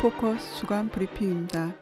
포커스 주간 브리핑입니다.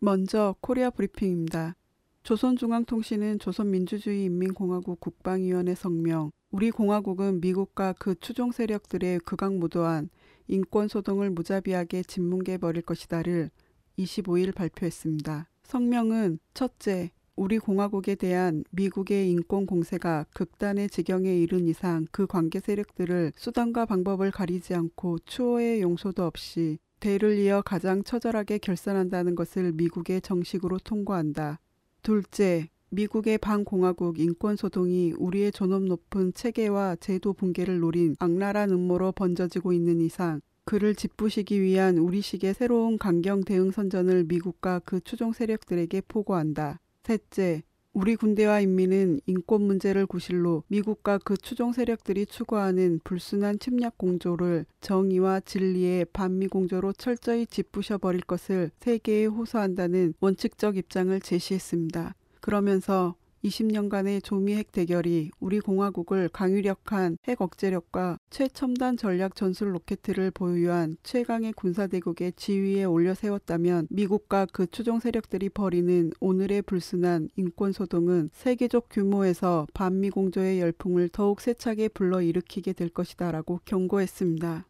먼저 코리아 브리핑입니다. 조선중앙통신은 조선민주주의인민공화국 국방위원회 성명, 우리 공화국은 미국과 그 추종 세력들의 극악 무도한 인권 소동을 무자비하게 짓뭉개 버릴 것이다를 25일 발표했습니다. 성명은 첫째, 우리 공화국에 대한 미국의 인권 공세가 극단의 지경에 이른 이상 그 관계 세력들을 수단과 방법을 가리지 않고 추호의 용서도 없이 대를 이어 가장 처절하게 결산한다는 것을 미국에 정식으로 통고한다. 둘째, 미국의 반공화국 인권소동이 우리의 존엄 높은 체계와 제도 붕괴를 노린 악랄한 음모로 번져지고 있는 이상 그를 짓부시기 위한 우리식의 새로운 강경 대응 선전을 미국과 그 추종 세력들에게 포고한다. 셋째, 우리 군대와 인민은 인권 문제를 구실로 미국과 그 추종 세력들이 추구하는 불순한 침략 공조를 정의와 진리의 반미 공조로 철저히 짓부셔 버릴 것을 세계에 호소한다는 원칙적 입장을 제시했습니다. 그러면서 20년간의 조미 핵 대결이 우리 공화국을 강유력한 핵 억제력과 최첨단 전략 전술 로켓을 보유한 최강의 군사대국의 지위에 올려 세웠다면 미국과 그 추종 세력들이 벌이는 오늘의 불순한 인권 소동은 세계적 규모에서 반미 공조의 열풍을 더욱 세차게 불러일으키게 될 것이다라고 경고했습니다.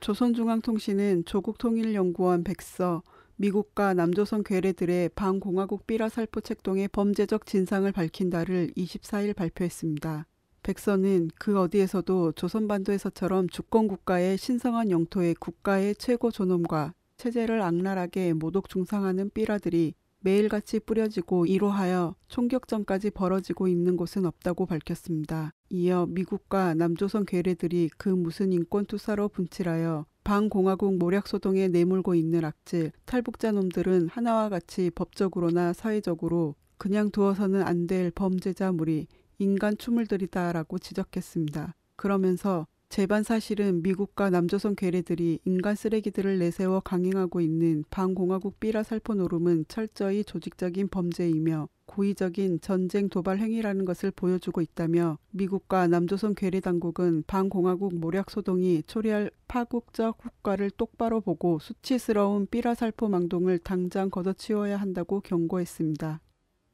조선중앙통신은 조국통일연구원 백서 미국과 남조선 괴뢰들의 반공화국 삐라살포 책동의 범죄적 진상을 밝힌다를 24일 발표했습니다. 백서는 그 어디에서도 조선반도에서처럼 주권국가의 신성한 영토의 국가의 최고 존엄과 체제를 악랄하게 모독 중상하는 삐라들이 매일같이 뿌려지고 이로하여 총격전까지 벌어지고 있는 곳은 없다고 밝혔습니다. 이어 미국과 남조선 괴뢰들이 그 무슨 인권투사로 분칠하여 반공화국 모략소동에 내몰고 있는 악질, 탈북자 놈들은 하나와 같이 법적으로나 사회적으로 그냥 두어서는 안 될 범죄자 무리, 인간 추물들이다라고 지적했습니다. 그러면서 재반 사실은 미국과 남조선 괴뢰들이 인간 쓰레기들을 내세워 강행하고 있는 반공화국 삐라 살포 노름은 철저히 조직적인 범죄이며 고의적인 전쟁 도발 행위라는 것을 보여주고 있다며 미국과 남조선 괴뢰 당국은 반공화국 모략 소동이 초래할 파국적 효과를 똑바로 보고 수치스러운 삐라 살포 망동을 당장 걷어치워야 한다고 경고했습니다.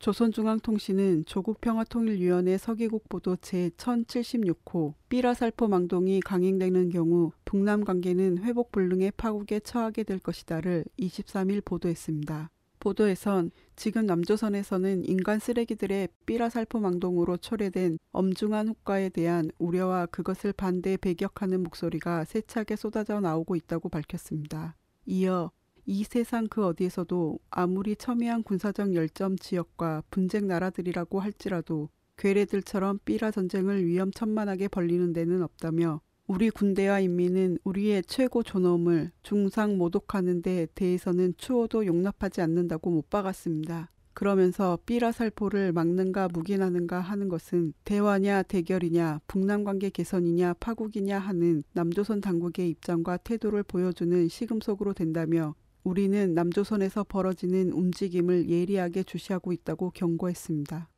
조선중앙통신은 조국평화통일위원회 서기국 보도 제1076호 삐라살포 망동이 강행되는 경우 북남 관계는 회복 불능의 파국에 처하게 될 것이다를 23일 보도했습니다. 보도에선 지금 남조선에서는 인간 쓰레기들의 삐라살포 망동으로 초래된 엄중한 효과에 대한 우려와 그것을 반대 배격하는 목소리가 세차게 쏟아져 나오고 있다고 밝혔습니다. 이어 이 세상 그 어디에서도 아무리 첨예한 군사적 열점 지역과 분쟁 나라들이라고 할지라도 괴뢰들처럼 삐라 전쟁을 위험천만하게 벌리는 데는 없다며 우리 군대와 인민은 우리의 최고 존엄을 중상 모독하는 데 대해서는 추호도 용납하지 않는다고 못 박았습니다. 그러면서 삐라 살포를 막는가 묵인하는가 하는 것은 대화냐 대결이냐 북남 관계 개선이냐 파국이냐 하는 남조선 당국의 입장과 태도를 보여주는 시금속으로 된다며 우리는 남조선에서 벌어지는 움직임을 예리하게 주시하고 있다고 경고했습니다.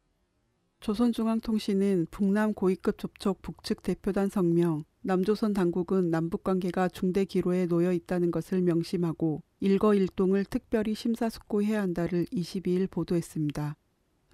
조선중앙통신은 북남 고위급 접촉 북측 대표단 성명, 남조선 당국은 남북 관계가 중대 기로에 놓여 있다는 것을 명심하고 일거일동을 특별히 심사숙고해야 한다를 22일 보도했습니다.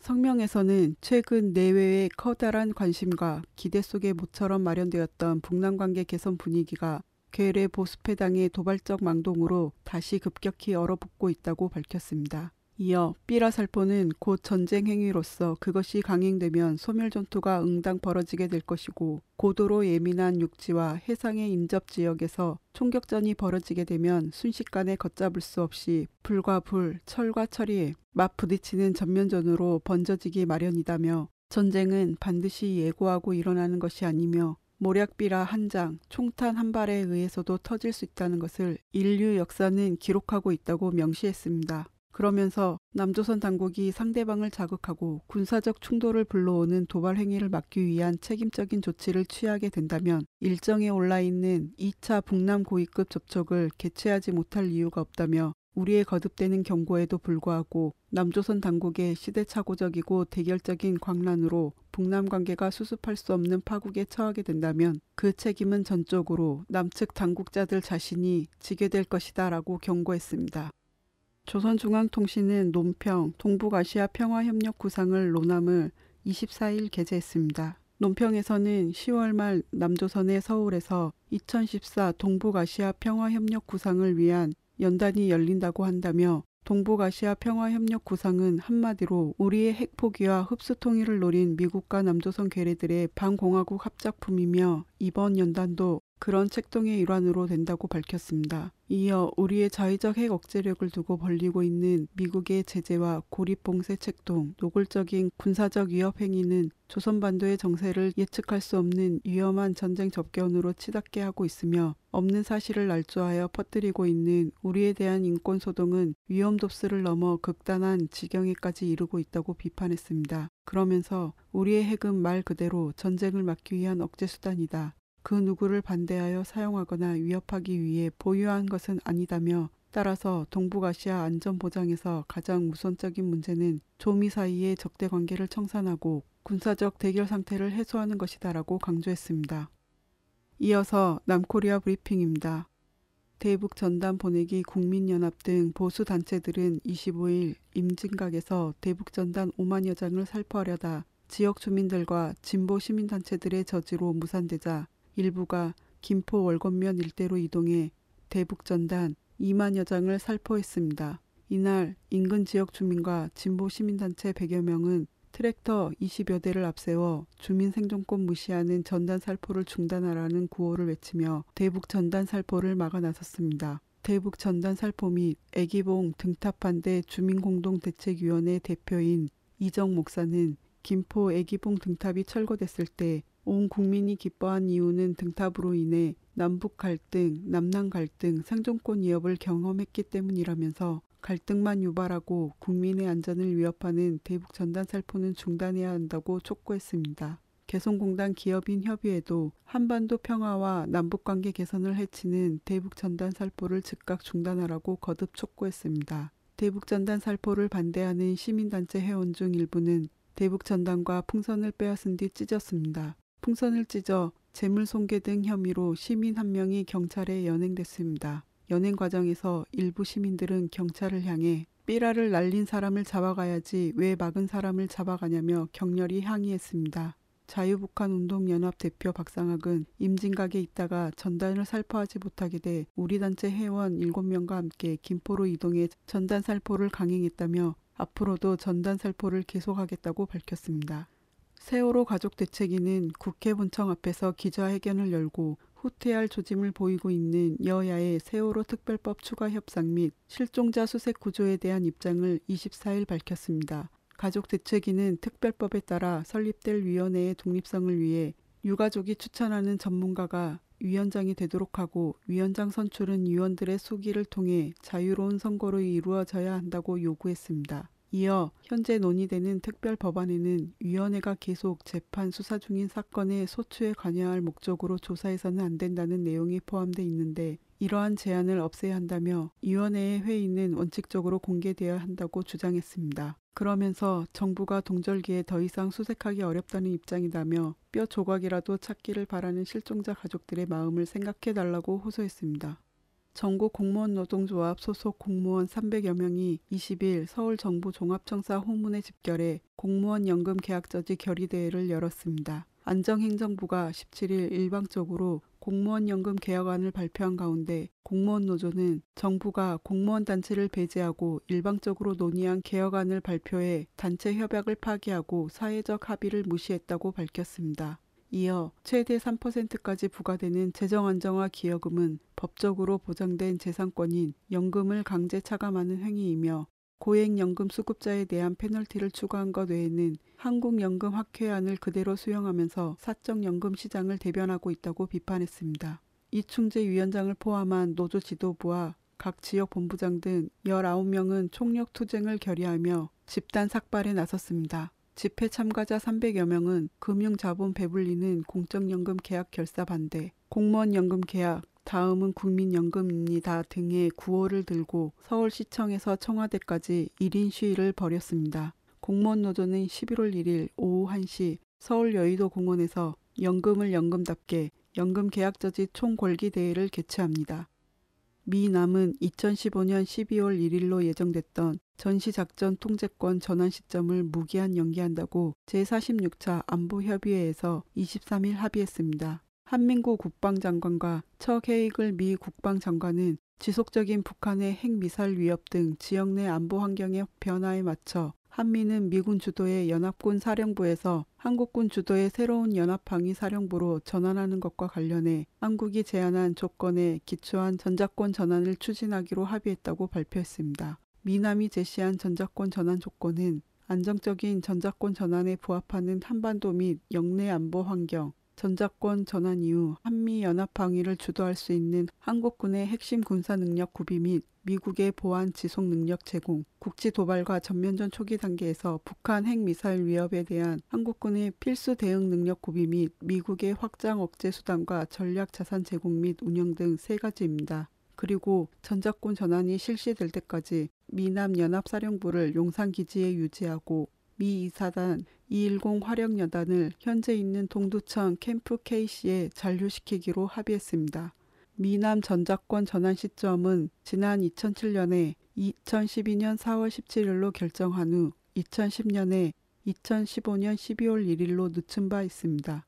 성명에서는 최근 내외의 커다란 관심과 기대 속에 모처럼 마련되었던 북남 관계 개선 분위기가 괴뢰 보수패당의 도발적 망동으로 다시 급격히 얼어붙고 있다고 밝혔습니다. 이어 삐라살포는 곧 전쟁 행위로서 그것이 강행되면 소멸 전투가 응당 벌어지게 될 것이고 고도로 예민한 육지와 해상의 인접 지역에서 총격전이 벌어지게 되면 순식간에 걷잡을 수 없이 불과 불, 철과 철이 맞 부딪히는 전면전으로 번져지기 마련이다며 전쟁은 반드시 예고하고 일어나는 것이 아니며 모략비라 한 장, 총탄 한 발에 의해서도 터질 수 있다는 것을 인류 역사는 기록하고 있다고 명시했습니다. 그러면서 남조선 당국이 상대방을 자극하고 군사적 충돌을 불러오는 도발 행위를 막기 위한 책임적인 조치를 취하게 된다면 일정에 올라 있는 2차 북남 고위급 접촉을 개최하지 못할 이유가 없다며 우리의 거듭되는 경고에도 불구하고 남조선 당국의 시대착오적이고 대결적인 광란으로 북남 관계가 수습할 수 없는 파국에 처하게 된다면 그 책임은 전적으로 남측 당국자들 자신이 지게 될 것이다 라고 경고했습니다. 조선중앙통신은 논평 동북아시아 평화협력 구상을 논함을 24일 게재했습니다. 논평에서는 10월 말 남조선의 서울에서 2014 동북아시아 평화협력 구상을 위한 연단이 열린다고 한다며 동북아시아 평화협력 구상은 한마디로 우리의 핵 포기와 흡수 통일을 노린 미국과 남조선 괴뢰들의 반공화국 합작품이며 이번 연단도 그런 책동의 일환으로 된다고 밝혔습니다. 이어 우리의 자의적 핵 억제력을 두고 벌리고 있는 미국의 제재와 고립봉쇄 책동, 노골적인 군사적 위협 행위는 조선반도의 정세를 예측할 수 없는 위험한 전쟁 접견으로 치닫게 하고 있으며 없는 사실을 날조하여 퍼뜨리고 있는 우리에 대한 인권 소동은 위험 돕스를 넘어 극단한 지경에까지 이르고 있다고 비판했습니다. 그러면서 우리의 핵은 말 그대로 전쟁을 막기 위한 억제 수단이다. 그 누구를 반대하여 사용하거나 위협하기 위해 보유한 것은 아니다며 따라서 동북아시아 안전 보장에서 가장 우선적인 문제는 조미 사이의 적대 관계를 청산하고 군사적 대결 상태를 해소하는 것이다라고 강조했습니다. 이어서 남코리아 브리핑입니다. 대북 전단 보내기 국민연합 등 보수 단체들은 25일 임진각에서 대북 전단 5만여 장을 살포하려다 지역 주민들과 진보 시민단체들의 저지로 무산되자 일부가 김포 월권면 일대로 이동해 대북 전단 2만여 장을 살포했습니다. 이날 인근 지역 주민과 진보 시민단체 100여 명은 트랙터 20여 대를 앞세워 주민 생존권 무시하는 전단 살포를 중단하라는 구호를 외치며 대북 전단 살포를 막아 나섰습니다. 대북 전단 살포 및 애기봉 등탑한대 주민공동대책위원회 대표인 이정 목사는 김포 애기봉 등탑이 철거됐을 때 온 국민이 기뻐한 이유는 등탑으로 인해 남북 갈등, 남남 갈등, 생존권 위협을 경험했기 때문이라면서 갈등만 유발하고 국민의 안전을 위협하는 대북 전단 살포는 중단해야 한다고 촉구했습니다. 개성공단 기업인 협의회도 한반도 평화와 남북관계 개선을 해치는 대북 전단 살포를 즉각 중단하라고 거듭 촉구했습니다. 대북 전단 살포를 반대하는 시민단체 회원 중 일부는 대북 전단과 풍선을 빼앗은 뒤 찢었습니다. 풍선을 찢어 재물 손괴 등 혐의로 시민 한 명이 경찰에 연행됐습니다. 연행 과정에서 일부 시민들은 경찰을 향해 삐라를 날린 사람을 잡아가야지 왜 막은 사람을 잡아가냐며 격렬히 항의했습니다. 자유북한 운동연합 대표 박상학은 임진각에 있다가 전단을 살포하지 못하게 돼 우리 단체 회원 7명과 함께 김포로 이동해 전단 살포를 강행했다며 앞으로도 전단 살포를 계속하겠다고 밝혔습니다. 세월호 가족 대책위는 국회 본청 앞에서 기자회견을 열고 후퇴할 조짐을 보이고 있는 여야의 세월호 특별법 추가 협상 및 실종자 수색 구조에 대한 입장을 24일 밝혔습니다. 가족 대책위는 특별법에 따라 설립될 위원회의 독립성을 위해 유가족이 추천하는 전문가가 위원장이 되도록 하고 위원장 선출은 위원들의 수기를 통해 자유로운 선거로 이루어져야 한다고 요구했습니다. 이어 현재 논의되는 특별 법안에는 위원회가 계속 재판 수사 중인 사건의 소추에 관여할 목적으로 조사해서는 안 된다는 내용이 포함되어 있는데 이러한 제한을 없애야 한다며 위원회의 회의는 원칙적으로 공개되어야 한다고 주장했습니다. 그러면서 정부가 동절기에 더 이상 수색하기 어렵다는 입장이다며 뼈 조각이라도 찾기를 바라는 실종자 가족들의 마음을 생각해 달라고 호소했습니다. 전국 공무원 노동조합 소속 공무원 300여 명이 20일 서울 정부 종합청사 호문에 집결해 공무원 연금 계약 저지 결의대회를 열었습니다. 안정행정부가 17일 일방적으로 공무원 연금 개혁안을 발표한 가운데 공무원 노조는 정부가 공무원 단체를 배제하고 일방적으로 논의한 개혁안을 발표해 단체 협약을 파기하고 사회적 합의를 무시했다고 밝혔습니다. 이어 최대 3%까지 부과되는 재정안정화 기여금은 법적으로 보장된 재산권인 연금을 강제 차감하는 행위이며 고액연금 수급자에 대한 페널티를 추가한 것 외에는 한국연금학회안을 그대로 수용하면서 사적연금 시장을 대변하고 있다고 비판했습니다. 이충재 위원장을 포함한 노조 지도부와 각 지역 본부장 등 19명은 총력 투쟁을 결의하며 집단 삭발에 나섰습니다. 집회 참가자 300여 명은 금융자본 배불리는 공적연금 계약 결사 반대, 공무원 연금 계약, 다음은 국민연금입니다 등의 구호를 들고 서울시청에서 청와대까지 1인 시위를 벌였습니다. 공무원 노조는 11월 1일 오후 1시 서울 여의도 공원에서 연금을 연금답게 연금 계약저지 총궐기 대회를 개최합니다. 미 남은 2015년 12월 1일로 예정됐던 전시작전 통제권 전환 시점을 무기한 연기한다고 제46차 안보협의회에서 23일 합의했습니다. 한민구 국방장관과 처 헤이글 미 국방장관은 지속적인 북한의 핵미사일 위협 등 지역 내 안보 환경의 변화에 맞춰 한미는 미군 주도의 연합군 사령부에서 한국군 주도의 새로운 연합방위 사령부로 전환하는 것과 관련해 한국이 제안한 조건에 기초한 전작권 전환을 추진하기로 합의했다고 발표했습니다. 미남이 제시한 전작권 전환 조건은 안정적인 전작권 전환에 부합하는 한반도 및 영내 안보 환경, 전작권 전환 이후 한미 연합 방위를 주도할 수 있는 한국군의 핵심 군사 능력 구비 및 미국의 보안 지속 능력 제공, 국지 도발과 전면전 초기 단계에서 북한 핵 미사일 위협에 대한 한국군의 필수 대응 능력 구비 및 미국의 확장 억제 수단과 전략 자산 제공 및 운영 등 세 가지입니다. 그리고 전작권 전환이 실시될 때까지 미남 연합사령부를 용산 기지에 유지하고 미 이사단 210 화력여단을 현재 있는 동두천 캠프 K시에 잔류시키기로 합의했습니다. 미남 전작권 전환 시점은 지난 2007년에 2012년 4월 17일로 결정한 후 2010년에 2015년 12월 1일로 늦춘 바 있습니다.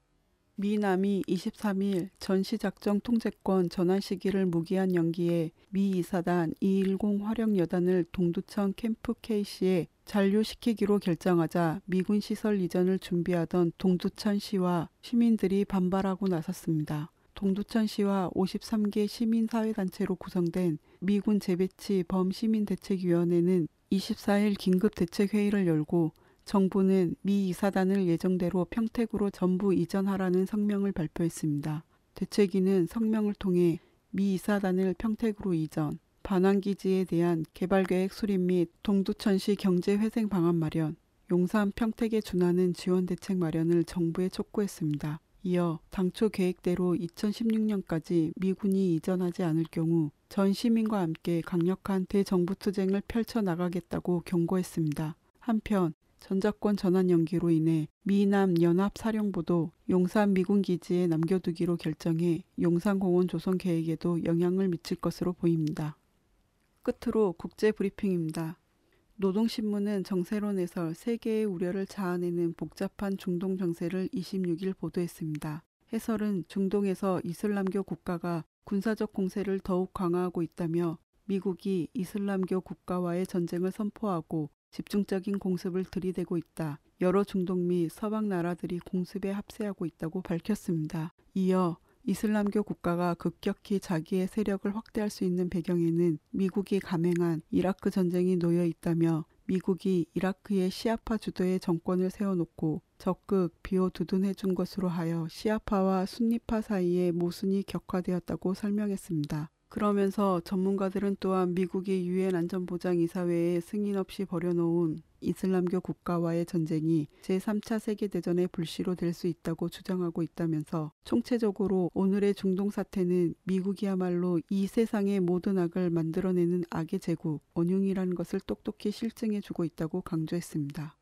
미남이 23일 전시작전 통제권 전환 시기를 무기한 연기에 미 이사단 210 화력여단을 동두천 캠프 K시에 잔류시키기로 결정하자 미군 시설 이전을 준비하던 동두천시와 시민들이 반발하고 나섰습니다. 동두천시와 53개 시민사회단체로 구성된 미군 재배치 범시민대책위원회는 24일 긴급대책회의를 열고 정부는 미 이사단을 예정대로 평택으로 전부 이전하라는 성명을 발표했습니다. 대책위는 성명을 통해 미 이사단을 평택으로 이전, 반환기지에 대한 개발계획 수립 및 동두천시 경제회생 방안 마련, 용산 평택에 준하는 지원 대책 마련을 정부에 촉구했습니다. 이어 당초 계획대로 2016년까지 미군이 이전하지 않을 경우 전 시민과 함께 강력한 대정부 투쟁을 펼쳐 나가겠다고 경고했습니다. 한편 전작권 전환 연기로 인해 미남 연합 사령부도 용산 미군 기지에 남겨두기로 결정해 용산공원 조성 계획에도 영향을 미칠 것으로 보입니다. 끝으로 국제 브리핑입니다. 노동신문은 정세론 해설 세계의 우려를 자아내는 복잡한 중동 정세를 26일 보도했습니다. 해설은 중동에서 이슬람교 국가가 군사적 공세를 더욱 강화하고 있다며 미국이 이슬람교 국가와의 전쟁을 선포하고 집중적인 공습을 들이대고 있다. 여러 중동 및 서방 나라들이 공습에 합세하고 있다고 밝혔습니다. 이어 이슬람교 국가가 급격히 자기의 세력을 확대할 수 있는 배경에는 미국이 감행한 이라크 전쟁이 놓여 있다며 미국이 이라크의 시아파 주도의 정권을 세워놓고 적극 비호두둔해 준 것으로 하여 시아파와 순니파 사이의 모순이 격화되었다고 설명했습니다. 그러면서 전문가들은 또한 미국이 유엔 안전보장이사회에 승인 없이 벌여놓은 이슬람교 국가와의 전쟁이 제3차 세계대전의 불씨로 될 수 있다고 주장하고 있다면서 총체적으로 오늘의 중동 사태는 미국이야말로 이 세상의 모든 악을 만들어내는 악의 제국, 원흉이라는 것을 똑똑히 실증해주고 있다고 강조했습니다.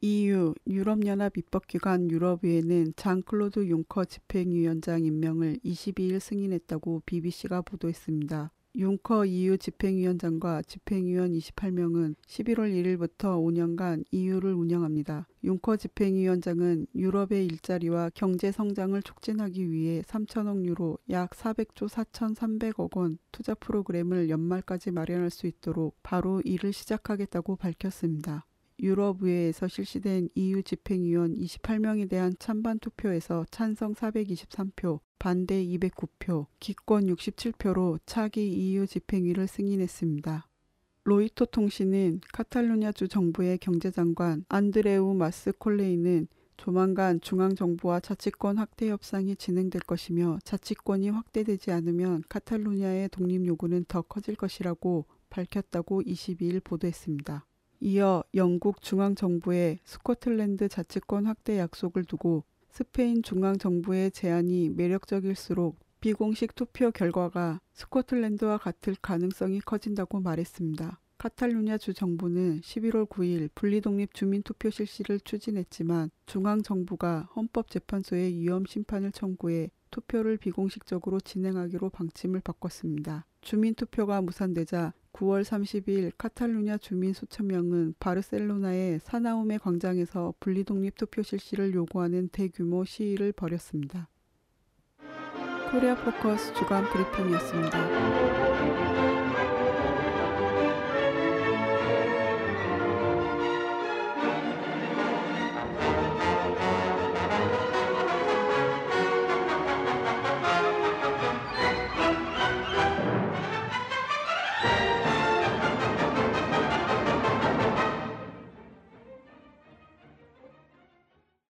EU 유럽연합 입법기관 유럽의회는 장클로드 융커 집행위원장 임명을 22일 승인했다고 BBC가 보도했습니다. 융커 EU 집행위원장과 집행위원 28명은 11월 1일부터 5년간 EU를 운영합니다. 융커 집행위원장은 유럽의 일자리와 경제 성장을 촉진하기 위해 3천억 유로 약 400조 4,300억 원 투자 프로그램을 연말까지 마련할 수 있도록 바로 일을 시작하겠다고 밝혔습니다. 유럽의회에서 실시된 EU 집행위원 28명에 대한 찬반 투표에서 찬성 423표, 반대 209표, 기권 67표로 차기 EU 집행위를 승인했습니다. 로이터 통신은 카탈루냐주 정부의 경제장관 안드레우 마스 콜레이는 조만간 중앙정부와 자치권 확대 협상이 진행될 것이며 자치권이 확대되지 않으면 카탈루냐의 독립 요구는 더 커질 것이라고 밝혔다고 22일 보도했습니다. 이어 영국 중앙정부의 스코틀랜드 자치권 확대 약속을 두고 스페인 중앙 정부의 제안이 매력적일수록 비공식 투표 결과가 스코틀랜드와 같을 가능성이 커진다고 말했습니다. 카탈루냐 주 정부는 11월 9일 분리독립 주민투표 실시를 추진했지만 중앙정부가 헌법재판소에 위헌 심판을 청구해 투표를 비공식적으로 진행하기로 방침을 바꿨습니다. 주민투표가 무산되자 9월 30일 카탈루냐 주민 수천 명은 바르셀로나의 산하우메 광장에서 분리독립 투표 실시를 요구하는 대규모 시위를 벌였습니다. 코리아 포커스 주간 브리핑이었습니다.